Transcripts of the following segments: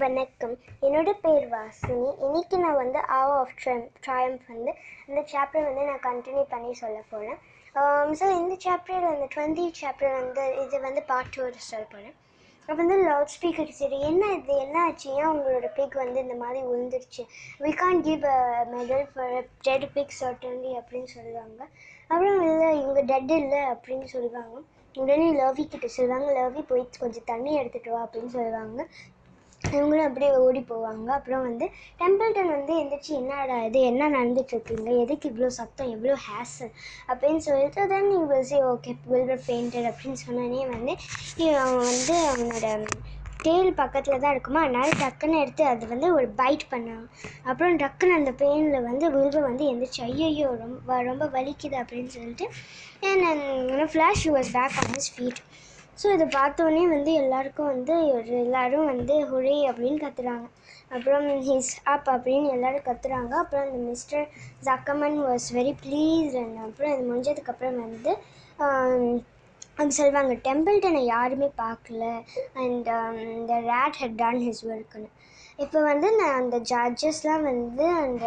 வணக்கம். என்னோட பேர் வாசினி. இன்னைக்கு நான் வந்து ஆவ் ஆஃப் ட்ரம் ட்ராயம்ப் வந்து இந்த சாப்டர் வந்து நான் கண்டினியூ பண்ணி சொல்ல போகிறேன் ஸோ um, இந்த சாப்டர் அந்த டுவெண்ட்டி சாப்டர் வந்து இது வந்து பார்ட் டூ சொல்ல போகிறேன் அப்போ வந்து லவுட் ஸ்பீக்கர் சரி என்ன இது? என்ன ஆச்சு? ஏன் உங்களோட பிக் வந்து இந்த மாதிரி விழுந்துருச்சு we can give a medal for that pig certainly அப்படின்னு சொல்லுவாங்க. அப்புறம் இல்லை இவங்க டெட் இல்லை அப்படின்னு சொல்லுவாங்க. உடனே லவ்வி கிட்ட சொல்லுவாங்க லவ்வி போய் கொஞ்சம் தண்ணி எடுத்துகிட்டு வா அப்படின்னு சொல்லுவாங்க. இவங்களும் அப்படியே ஓடி போவாங்க. அப்புறம் வந்து டெம்பிள்டன் வந்து எந்திரிச்சு என்னடா இது? என்ன நடந்துட்டுருக்குங்க? எதுக்கு இவ்வளோ சத்தம்? எவ்வளோ ஹேசல் அப்படின்னு சொல்லிட்டு தென் நீ வில் சே ஓகே வில்வர் பெயிண்டட் அப்படின்னு சொன்னோடனே வந்து அவன் வந்து அவனோட டேல் பக்கத்தில் தான் இருக்குமா? அதனால டக்குன்னு எடுத்து அது வந்து ஒரு பைட் பண்ணாங்க அப்புறம் டக்குன்னு அந்த பெயினில் வந்து வில்வர் வந்து எந்திரிச்சு ஐயோ ரொம்ப ரொம்ப வலிக்குது அப்படின்னு சொல்லிட்டு and flash was back on his feet so இதை பார்த்தோன்னே வந்து எல்லாருக்கும் வந்து ஒரு எல்லாரும் வந்து ஹுரே அப்படின்னு கத்துறாங்க. அப்புறம் ஹிஸ் அப் அப்படின்னு எல்லாரும் கத்துறாங்க. அப்புறம் இந்த mister Zuckerman was very pleased and அப்புறம் இது முடிஞ்சதுக்கப்புறம் வந்து அவங்க சொல்லுவாங்க டெம்பிள்டனை யாருமே பார்க்கல. அண்ட் இந்த ரேட் ஹெட் டன் ஹிஸ் ஒர்க்குன்னு இப்போ வந்து நான் அந்த ஜட்ஜஸ்லாம் வந்து அந்த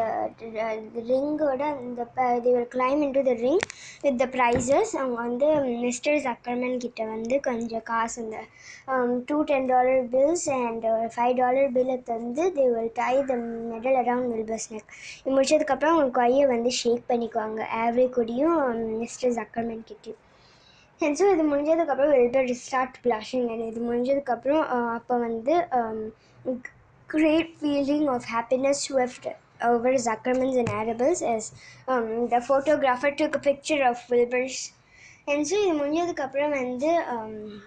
ரிங்கோட அந்த they were climbed in to the ring with the prizes அவங்க வந்து மிஸ்டர் ஜக்கர்மன் கிட்ட வந்து கொஞ்சம் காசு இந்த two ten dollar bills and ஒரு ஃபைவ் டாலர் பில்லை தந்து they will tie the medal around Wilbur's neck இது முடிச்சதுக்கப்புறம் அவங்க கையை வந்து ஷேக் பண்ணிக்குவாங்க ஆவ்ரி கூடியும் மிஸ்டர் ஜக்கர்மன் கிட்டேயும். ஸோ இது முடிஞ்சதுக்கப்புறம் வெல்பர் ஸ்டார்ட் பிளாஷிங் அண்ட் இது முடிஞ்சதுக்கப்புறம் அப்போ வந்து great feeling of happiness swept over Zuckerman's and Arables as um, the photographer took a picture of Wilbur's. And so இது முடிஞ்சதுக்கப்புறம் வந்து um, um,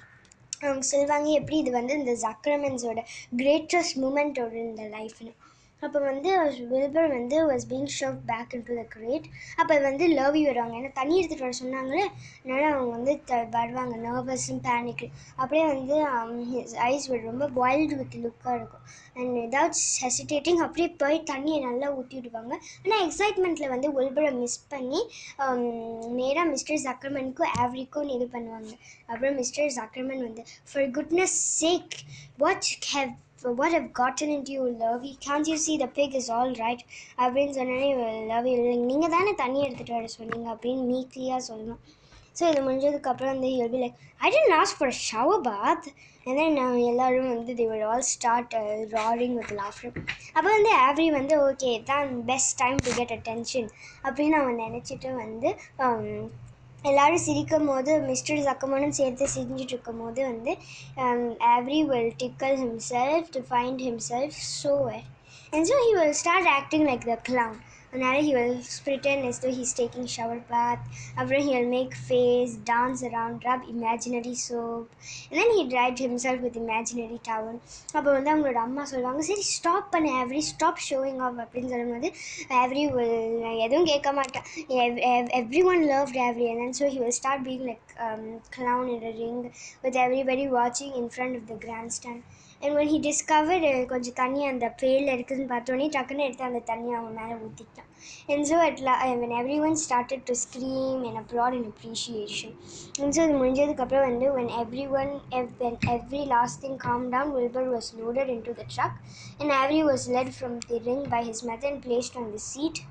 அவங்க சொல்லுவாங்க எப்படி இது வந்து இந்த ஜக்ரமன்ஸோட கிரேட்டஸ்ட் மூமெண்ட்டோட இந்த லைஃப்னு அப்போ வந்து வில்பர் வந்து was being shoved back in to the crate அப்போ வந்து லவ் வருவாங்க. ஏன்னா தண்ணி எடுத்துகிட்டு வர சொன்னாங்களே அதனால அவங்க வந்து த வருவாங்க. நர்வஸும் பேனிக் அப்படியே வந்து um, ஐஸ் ரொம்ப வைல்டு வித் லுக்காக இருக்கும். அண்ட் விதவுட் ஹெசிடேட்டிங் அப்படியே போய் தண்ணியை நல்லா ஊற்றி விடுவாங்க. ஆனால் எக்ஸைட்மெண்ட்டில் வந்து வில்பரை மிஸ் பண்ணி நேராக மிஸ்டர் ஜக்கர்மனுக்கும் ஆவ்ரிக்கும் இது பண்ணுவாங்க. அப்புறம் மிஸ்டர் ஜக்கர்மன் வந்து for goodness sake what have what I've gotten into you, Lovey? Can't you see the pig is all right? அப்படின்னு சொன்னோடனே லவ் நீங்கள் தானே தண்ணி எடுத்துகிட்டு வர சொன்னீங்க? அப்படின்னு மீக்லியாக சொல்லணும் ஸோ இது முடிஞ்சதுக்கப்புறம் வந்து he'll be like I didn't ask for shower bath and நான் uh, எல்லோரும் வந்து they will all start roaring with laughter அப்போ வந்து ஆவ்ரி வந்து ஓகே தான் best time to get attention அப்படின்னு அவன் நினச்சிட்டு வந்து um, எல்லோரும் சிரிக்கும் போது மிஸ்டர் சக்கமனும் சேர்த்து சிரிஞ்சிட்டு இருக்கும் போது வந்து Avery will tickle himself to find himself so And so he will start acting like the clown அதனால் he will pretend as though he's taking shower bath After he will make face dance around rub imaginary soap and then he dried himself with imaginary towel அப்போ வந்து அவங்களோட அம்மா சொல்லுவாங்க சரி stop பண்ண Avery stop showing of அப்படின்னு சொல்லும்போது Avery will எதுவும் கேட்க மாட்டேன் everyone love Avery and then so he will start being like um, clown in a ring with everybody watching in front of the grandstand and when he discover கொஞ்சம் தண்ணி அந்த ட்ரெயிலில் இருக்குதுன்னு பார்த்தோன்னே டக்குன்னு எடுத்து அந்த தண்ணியை அவன் மேலே ஊற்றிட்டான் and so Atla when everyone started to scream and applaud in appreciation and so அது முடிஞ்சதுக்கப்புறம் வந்து வென் எவ்ரி ஒன் எவ் when every last thing came down Wilbur was loaded in to the truck and Avery was led from the ring by his mother and placed on the seat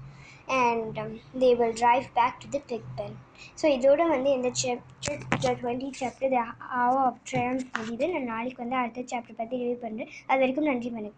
and they will drive back to the pig pen so இதோட வந்து எந்த செப் chapter twenty chapter ஆவ் of triumphs முடியுது நான் நாளைக்கு வந்து அடுத்த சாப்டர் பற்றி ரிவ்யூ பண்ணுறேன் அது வரைக்கும் நன்றி வணக்கம்.